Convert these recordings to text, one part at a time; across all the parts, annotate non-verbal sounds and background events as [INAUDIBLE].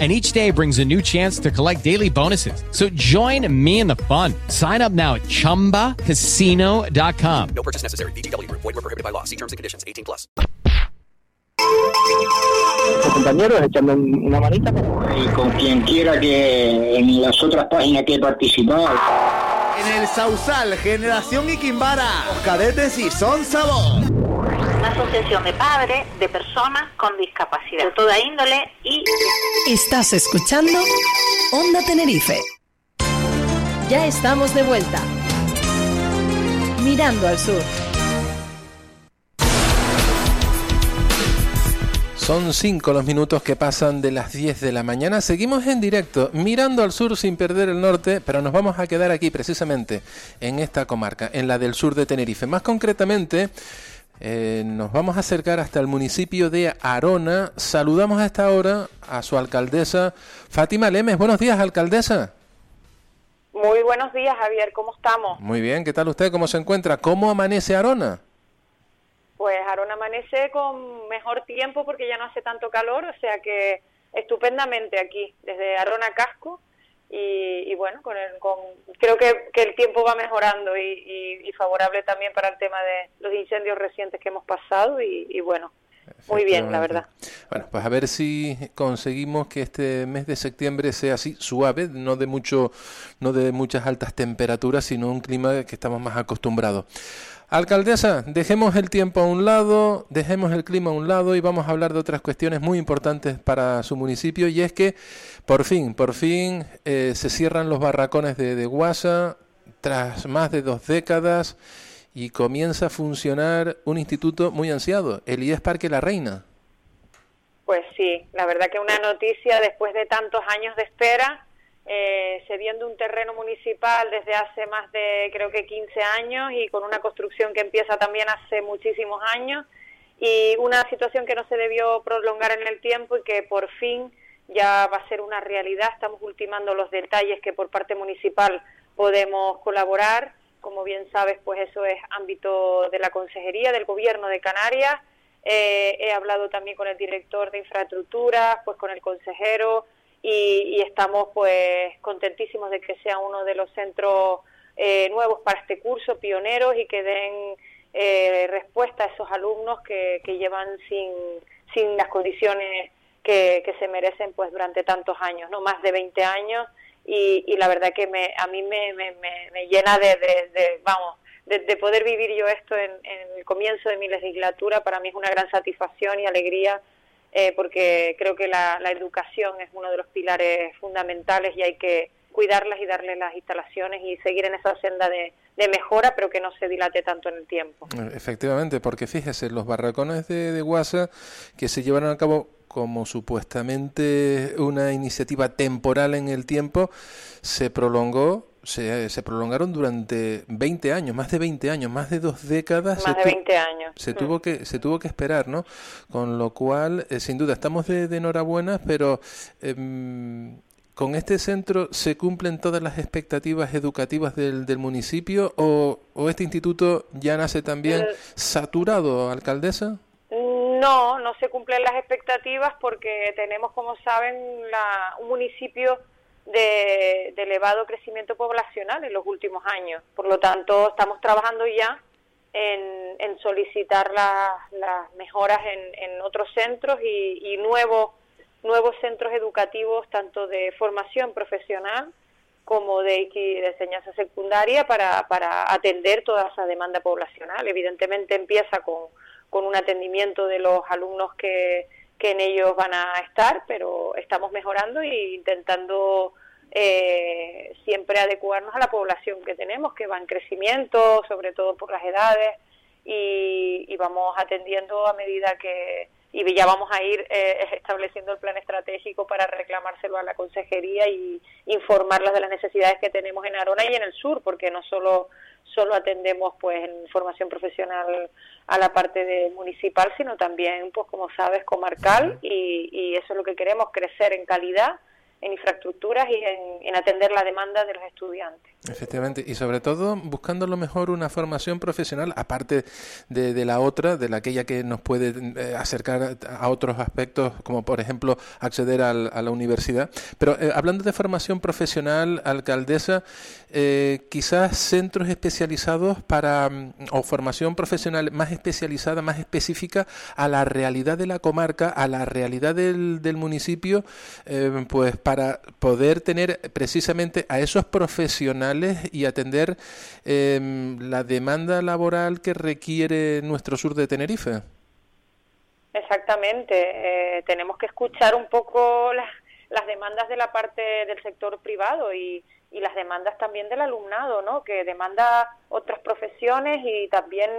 and each day brings a new chance to collect daily bonuses. So join me in the fun. Sign up now at ChumbaCasino.com. No purchase necessary. BGW. Void were prohibited by law. See terms and conditions. 18 plus. compañeros echando una manita y con quien quiera que en las otras páginas que he participado. En el Sausal, Generación Iquimbara, los cadetes y son sabor. Una asociación de padres de personas con discapacidad, de toda índole y... Estás escuchando Onda Tenerife. Ya estamos de vuelta. Mirando al sur. Son cinco los minutos que pasan de las 10 de la mañana. Seguimos en directo, mirando al sur sin perder el norte, pero nos vamos a quedar aquí precisamente en esta comarca, en la del sur de Tenerife. Más concretamente, eh, nos vamos a acercar hasta el municipio de Arona. Saludamos a esta hora a su alcaldesa, Fátima Lemes. Buenos días, alcaldesa. Muy buenos días, Javier. ¿Cómo estamos? Muy bien, ¿qué tal usted? ¿Cómo se encuentra? ¿Cómo amanece Arona? Pues Arona amanece con mejor tiempo porque ya no hace tanto calor, o sea que estupendamente aquí, desde Arona Casco. Y, bueno, con el, con, creo que, que el tiempo va mejorando y, y, favorable también para el tema de los incendios recientes que hemos pasado y, bueno, muy bien, la verdad. Bueno, pues a ver si conseguimos que este mes de septiembre sea así suave, no de mucho, no de muchas altas temperaturas, sino un clima que estamos más acostumbrados. Alcaldesa, dejemos el tiempo a un lado, dejemos el clima a un lado y vamos a hablar de otras cuestiones muy importantes para su municipio y es que por fin, por fin eh, se cierran los barracones de, de Guasa tras más de dos décadas y comienza a funcionar un instituto muy ansiado, el IES Parque La Reina. Pues sí, la verdad que una noticia después de tantos años de espera eh, cediendo un terreno municipal desde hace más de creo que 15 años y con una construcción que empieza también hace muchísimos años y una situación que no se debió prolongar en el tiempo y que por fin ya va a ser una realidad. Estamos ultimando los detalles que por parte municipal podemos colaborar. Como bien sabes, pues eso es ámbito de la Consejería, del Gobierno de Canarias. Eh, he hablado también con el director de infraestructura, pues con el consejero, y, estamos pues contentísimos de que sea uno de los centros eh, nuevos para este curso, pioneros y que den eh, respuesta a esos alumnos que, que llevan sin, sin las condiciones que, que, se merecen pues durante tantos años, no más de 20 años y, y la verdad que me, a mí me, me, me llena de, de, vamos de, de, poder vivir yo esto en, en el comienzo de mi legislatura. Para mí es una gran satisfacción y alegría eh, porque creo que la, educación es uno de los pilares fundamentales y hay que cuidarlas y darle las instalaciones y seguir en esa senda de, mejora, pero que no se dilate tanto en el tiempo. Efectivamente, porque fíjese, los barracones de, de Guasa que se llevaron a cabo como supuestamente una iniciativa temporal en el tiempo, se prolongó se, se, prolongaron durante 20 años, más de 20 años, más de dos décadas. Más de 20 años. Se, mm. tuvo que, se tuvo que esperar, ¿no? Con lo cual, eh, sin duda, estamos de, enhorabuena, pero em, con este centro se cumplen todas las expectativas educativas del, del municipio o, o, este instituto ya nace también saturado, alcaldesa? No, no se cumplen las expectativas porque tenemos, como saben, la, un municipio de, elevado crecimiento poblacional en los últimos años. Por lo tanto, estamos trabajando ya en, solicitar las, mejoras en, otros centros y, nuevos, nuevos centros educativos, tanto de formación profesional como de, enseñanza secundaria, para, atender toda esa demanda poblacional. Evidentemente empieza con un atendimiento de los alumnos que que en ellos van a estar, pero estamos mejorando e intentando eh, siempre adecuarnos a la población que tenemos, que va en crecimiento, sobre todo por las edades, y, vamos atendiendo a medida que, y ya vamos a ir eh, estableciendo el plan estratégico para reclamárselo a la consejería y informarlas de las necesidades que tenemos en Arona y en el sur, porque no solo solo atendemos pues en formación profesional a la parte de municipal, sino también pues como sabes comarcal y, y eso es lo que queremos crecer en calidad en infraestructuras y en, atender la demanda de los estudiantes. Efectivamente, y sobre todo buscando lo mejor una formación profesional, aparte de, la otra, de la aquella que nos puede eh, acercar a otros aspectos, como por ejemplo acceder a la universidad. Pero eh, hablando de formación profesional, alcaldesa, eh, quizás centros especializados para, mm, o formación profesional más especializada, más específica a la realidad de la comarca, a la realidad del, del municipio, pues para para poder tener precisamente a esos profesionales y atender em, la demanda laboral que requiere nuestro sur de Tenerife. Exactamente, eh, tenemos que escuchar un poco las, las demandas de la parte del sector privado y, y las demandas también del alumnado, ¿no? Que demanda otras profesiones y también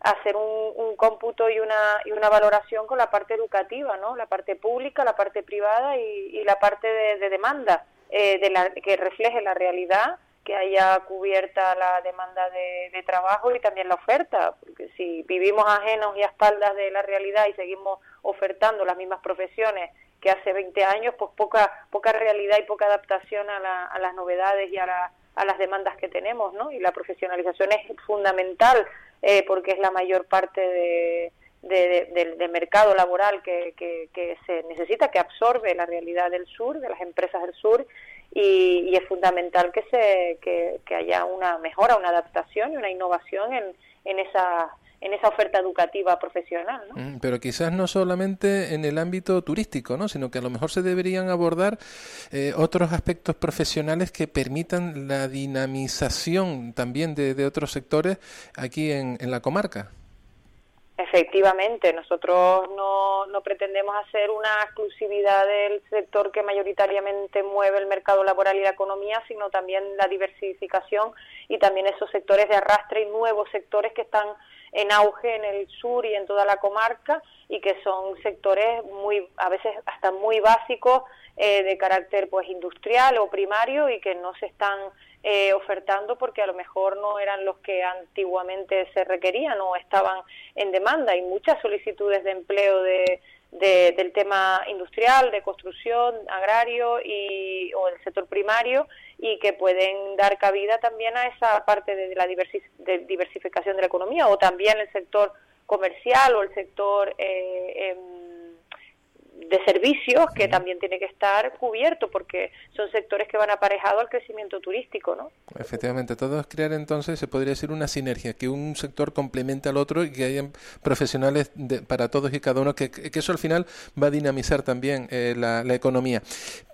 hacer un, cómputo y una, y una valoración con la parte educativa, ¿no? La parte pública, la parte privada y, la parte de, demanda eh, de la, que refleje la realidad que haya cubierta la demanda de, de, trabajo y también la oferta, porque si vivimos ajenos y a espaldas de la realidad y seguimos ofertando las mismas profesiones que hace 20 años, pues poca, poca realidad y poca adaptación a, a las novedades y a, a, las demandas que tenemos, ¿no? Y la profesionalización es fundamental eh, porque es la mayor parte de, del mercado laboral que, que, se necesita, que absorbe la realidad del sur, de las empresas del sur, y, y es fundamental que, se, que, que, haya una mejora, una adaptación y una innovación en, en esa en esa oferta educativa profesional. ¿no? Mm, pero quizás no solamente en el ámbito turístico, ¿no? sino que a lo mejor se deberían abordar eh, otros aspectos profesionales que permitan la dinamización también de, de otros sectores aquí en, en la comarca. Efectivamente, nosotros no, no, pretendemos hacer una exclusividad del sector que mayoritariamente mueve el mercado laboral y la economía, sino también la diversificación y también esos sectores de arrastre y nuevos sectores que están en auge en el sur y en toda la comarca y que son sectores muy a veces hasta muy básicos eh, de carácter pues industrial o primario y que no se están eh, ofertando porque a lo mejor no eran los que antiguamente se requerían o estaban en demanda. Hay muchas solicitudes de empleo de, del tema industrial, de construcción, agrario y, o del sector primario y que pueden dar cabida también a esa parte de la diversificación de la economía o también el sector comercial o el sector eh, em, de servicios que también tiene que estar cubierto porque son sectores que van aparejados al crecimiento turístico, ¿no? Efectivamente, todo es crear entonces, se podría decir una sinergia, que un sector complemente al otro y que hayan profesionales para todos y cada uno, que, eso al final va a dinamizar también eh, la, economía.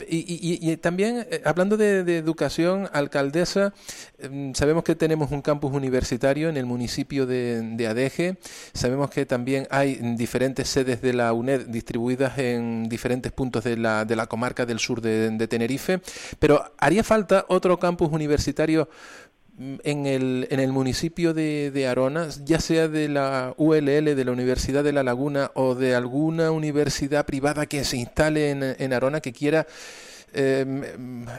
Y, también, eh, hablando de, educación, alcaldesa, em, sabemos que tenemos un campus universitario en el municipio de, de Adeje, sabemos que también hay diferentes sedes de la UNED distribuidas en en diferentes puntos de la, de la comarca del sur de, Tenerife, pero haría falta otro campus universitario mm, en el, en el municipio de, de, Arona, ya sea de la ULL, de la Universidad de La Laguna o de alguna universidad privada que se instale en, en Arona que quiera, em,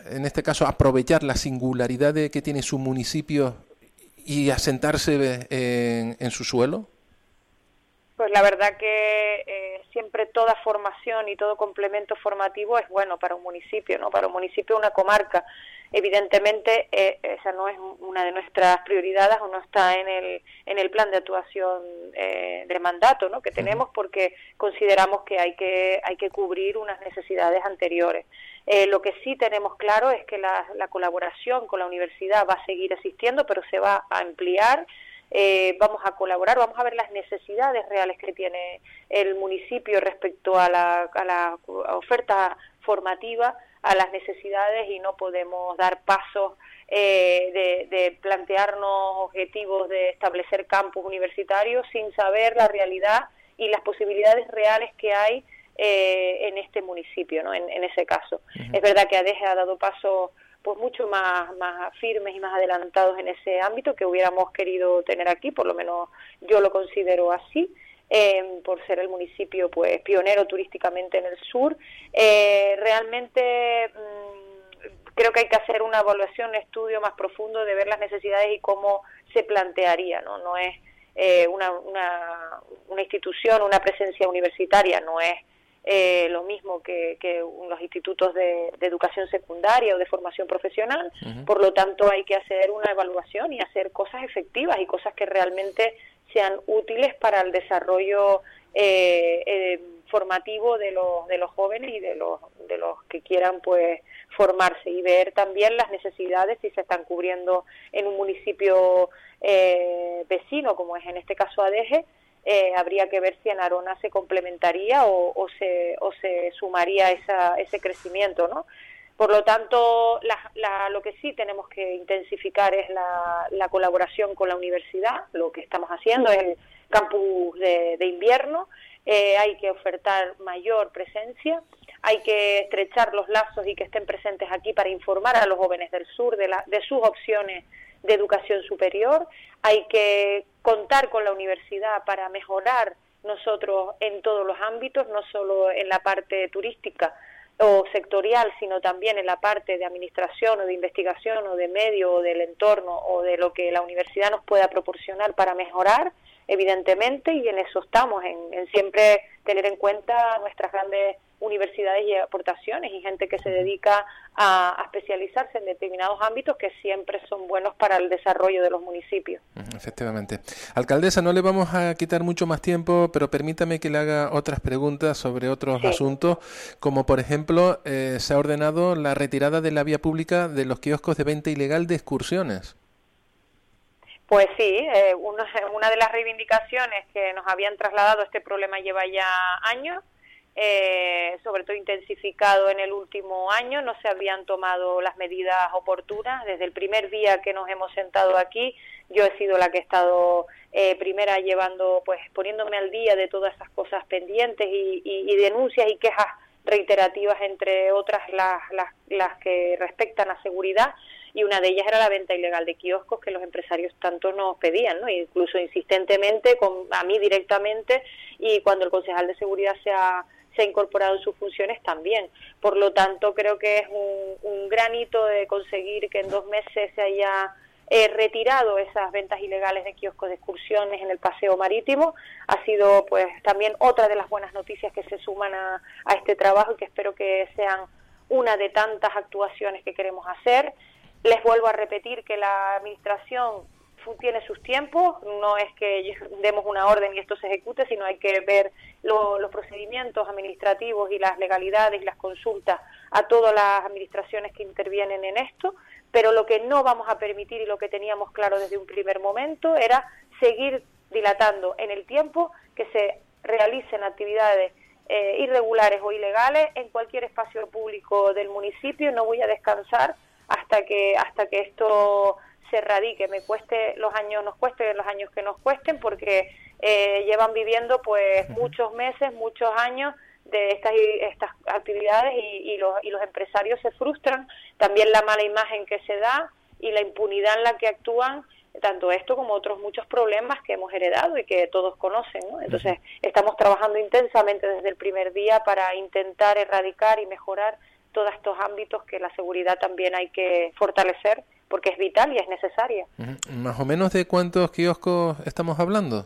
en este caso, aprovechar la singularidad de que tiene su municipio y asentarse en, en su suelo? Pues la verdad que eh, siempre toda formación y todo complemento formativo es bueno para un municipio, ¿no? Para un municipio, una comarca. Evidentemente, eh, esa no es una de nuestras prioridades o no está en el, en el plan de actuación eh, de mandato ¿no? que tenemos porque consideramos que hay que, hay que cubrir unas necesidades anteriores. Eh, lo que sí tenemos claro es que la, la colaboración con la universidad va a seguir existiendo, pero se va a ampliar eh, vamos a colaborar, vamos a ver las necesidades reales que tiene el municipio respecto a la, a la oferta formativa, a las necesidades y no podemos dar pasos eh, de, plantearnos objetivos de establecer campus universitarios sin saber la realidad y las posibilidades reales que hay eh, en este municipio, ¿no? en, ese caso. Es verdad que ADEGE ha dado paso pues mucho más, más firmes y más adelantados en ese ámbito que hubiéramos querido tener aquí, por lo menos yo lo considero así. eh, por ser el municipio pues pionero turísticamente en el sur. Eh, realmente mm, creo que hay que hacer una evaluación, un estudio más profundo de ver las necesidades y cómo se plantearía, ¿no? No es eh, una, una, una institución, una presencia universitaria, no es eh, lo mismo que, que los institutos de, de, educación secundaria o de formación profesional. Por lo tanto, hay que hacer una evaluación y hacer cosas efectivas y cosas que realmente sean útiles para el desarrollo eh, eh, formativo de los, de los jóvenes y de los, de los que quieran pues formarse y ver también las necesidades si se están cubriendo en un municipio eh, vecino como es en este caso Adeje eh, habría que ver si en Arona se complementaría o, o, se, o se sumaría esa, ese crecimiento, ¿no? Por lo tanto, la, la, lo que sí tenemos que intensificar es la, la, colaboración con la universidad. Lo que estamos haciendo es el campus de, invierno. Eh, hay que ofertar mayor presencia. Hay que estrechar los lazos y que estén presentes aquí para informar a los jóvenes del sur de, de sus opciones de educación superior. Hay que contar con la universidad para mejorar nosotros en todos los ámbitos, no solo en la parte turística o sectorial, sino también en la parte de administración o de investigación o de medio o del entorno o de lo que la universidad nos pueda proporcionar para mejorar, evidentemente, y en eso estamos, en, en siempre tener en cuenta nuestras grandes universidades y aportaciones y gente que se dedica a, a, especializarse en determinados ámbitos que siempre son buenos para el desarrollo de los municipios. Efectivamente. Alcaldesa, no le vamos a quitar mucho más tiempo, pero permítame que le haga otras preguntas sobre otros sí. asuntos, como por ejemplo, eh, se ha ordenado la retirada de la vía pública de los kioscos de venta ilegal de excursiones. Pues sí, eh, una, una de las reivindicaciones que nos habían trasladado este problema lleva ya años eh, sobre todo intensificado en el último año, no se habían tomado las medidas oportunas. Desde el primer día que nos hemos sentado aquí, yo he sido la que he estado eh, primera llevando, pues poniéndome al día de todas esas cosas pendientes y, y, y denuncias y quejas reiterativas, entre otras las, las, que respectan a seguridad y una de ellas era la venta ilegal de kioscos que los empresarios tanto nos pedían, ¿no? incluso insistentemente, con, a mí directamente, y cuando el concejal de seguridad se ha se ha incorporado en sus funciones también. Por lo tanto, creo que es un, un gran hito de conseguir que en dos meses se haya eh, retirado esas ventas ilegales de kioscos de excursiones en el paseo marítimo. Ha sido pues también otra de las buenas noticias que se suman a, a este trabajo y que espero que sean una de tantas actuaciones que queremos hacer. Les vuelvo a repetir que la Administración tiene sus tiempos, no es que demos una orden y esto se ejecute, sino hay que ver lo, los procedimientos administrativos y las legalidades y las consultas a todas las administraciones que intervienen en esto, pero lo que no vamos a permitir y lo que teníamos claro desde un primer momento era seguir dilatando en el tiempo que se realicen actividades eh, irregulares o ilegales en cualquier espacio público del municipio. No voy a descansar hasta que hasta que esto se radique, me cueste los años, nos cueste los años que nos cuesten, porque eh, llevan viviendo pues muchos meses, muchos años de estas, estas actividades y, y, los, y los empresarios se frustran, también la mala imagen que se da y la impunidad en la que actúan tanto esto como otros muchos problemas que hemos heredado y que todos conocen. ¿no? Entonces, estamos trabajando intensamente desde el primer día para intentar erradicar y mejorar todos estos ámbitos que la seguridad también hay que fortalecer porque es vital y es necesaria. ¿Más o menos de cuántos kioscos estamos hablando?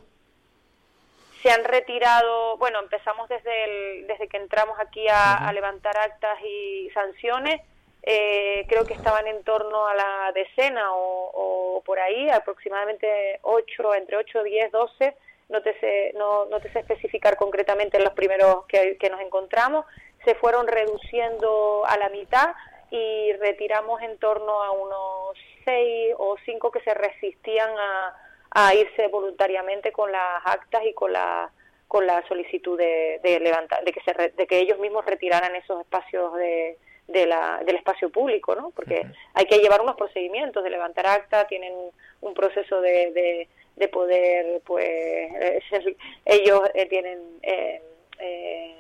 Se han retirado, bueno, empezamos desde, el, desde que entramos aquí a, uh -huh. a levantar actas y sanciones, eh, creo que estaban en torno a la decena o, o por ahí, aproximadamente 8, entre 8, 10, 12, no te sé, no, no te sé especificar concretamente los primeros que, que nos encontramos, se fueron reduciendo a la mitad, y retiramos en torno a unos seis o cinco que se resistían a, a irse voluntariamente con las actas y con la con la solicitud de, de levantar de que se de que ellos mismos retiraran esos espacios de, de la, del espacio público, ¿no? Porque uh -huh. hay que llevar unos procedimientos de levantar acta, tienen un proceso de, de, de poder, pues, eh, [LAUGHS] ellos eh, tienen eh, eh,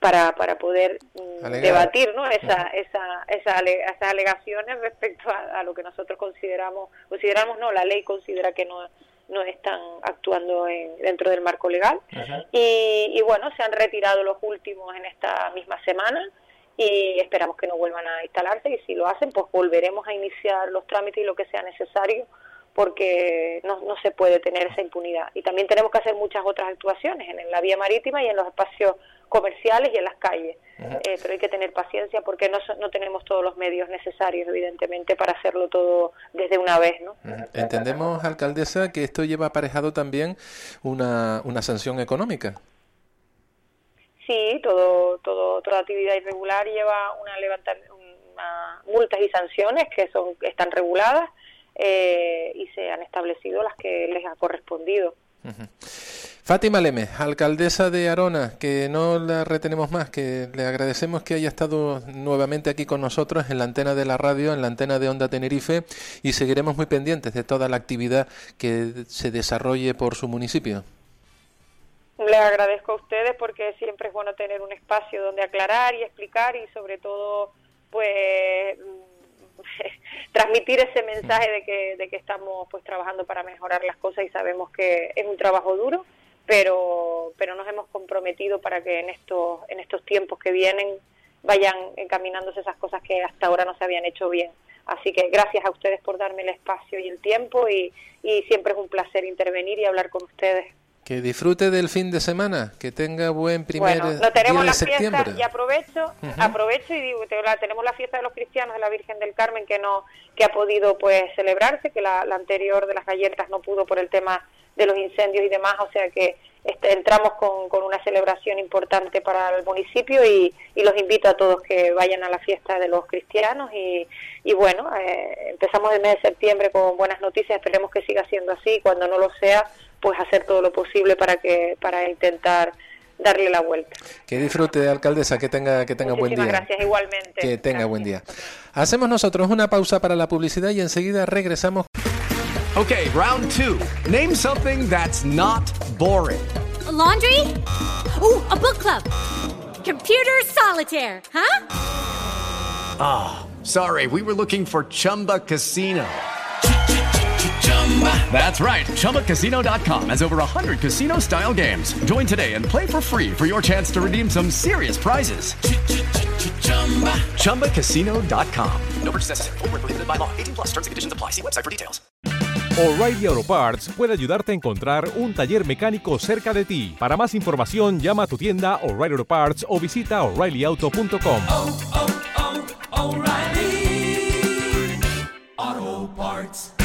para, para poder Alegar. debatir ¿no? esa, esa, esa, esas alegaciones respecto a, a, lo que nosotros consideramos, consideramos no, la ley considera que no, no están actuando en, dentro del marco legal. Y, y, bueno, se han retirado los últimos en esta misma semana y esperamos que no vuelvan a instalarse y si lo hacen, pues volveremos a iniciar los trámites y lo que sea necesario porque no, no se puede tener esa impunidad. Y también tenemos que hacer muchas otras actuaciones en la vía marítima y en los espacios comerciales y en las calles. Eh, pero hay que tener paciencia porque no, no tenemos todos los medios necesarios, evidentemente, para hacerlo todo desde una vez. ¿no? Entendemos, alcaldesa, que esto lleva aparejado también una, una sanción económica. Sí, todo, todo, toda actividad irregular lleva una, levantar, una multas y sanciones que son están reguladas eh, y se han establecido las que les ha correspondido. Fátima Leme, alcaldesa de Arona, que no la retenemos más, que le agradecemos que haya estado nuevamente aquí con nosotros en la antena de la radio, en la antena de Onda Tenerife, y seguiremos muy pendientes de toda la actividad que se desarrolle por su municipio. Le agradezco a ustedes porque siempre es bueno tener un espacio donde aclarar y explicar y sobre todo pues [LAUGHS] transmitir ese mensaje de que, de que estamos pues trabajando para mejorar las cosas y sabemos que es un trabajo duro, pero, pero nos hemos comprometido para que en estos, en estos tiempos que vienen vayan encaminándose esas cosas que hasta ahora no se habían hecho bien. Así que gracias a ustedes por darme el espacio y el tiempo y, y siempre es un placer intervenir y hablar con ustedes. Que disfrute del fin de semana, que tenga buen primer bueno, no tenemos la Fiesta, y aprovecho, aprovecho y digo, tenemos la fiesta de los cristianos de la Virgen del Carmen que no que ha podido pues celebrarse, que la, anterior de las galletas no pudo por el tema de los incendios y demás, o sea que este, entramos con, con, una celebración importante para el municipio y, y, los invito a todos que vayan a la fiesta de los cristianos y, y bueno, eh, empezamos el mes de septiembre con buenas noticias, esperemos que siga siendo así, cuando no lo sea, pues hacer todo lo posible para que para intentar darle la vuelta. Que disfrute, alcaldesa, que tenga que tenga buen día. gracias, igualmente. Que tenga buen día. Hacemos nosotros una pausa para la publicidad y enseguida regresamos. Okay, round two. Name something that's not boring. laundry? Ooh, a book club. Computer solitaire, huh? Ah, oh, sorry. We were looking for Chumba Casino. That's right. ChumbaCasino.com has over 100 casino style games. Join today and play for free for your chance to redeem some serious prizes. ChumbaCasino.com. No purchase necessary. Full prohibited by law. 18 plus terms and conditions apply. See website for details. O'Reilly Auto Parts puede ayudarte a encontrar un taller mecánico cerca de ti. Para más información, llama a tu tienda O'Reilly Auto Parts o visita O'ReillyAuto.com. Oh, oh, oh, O'Reilly Auto Parts.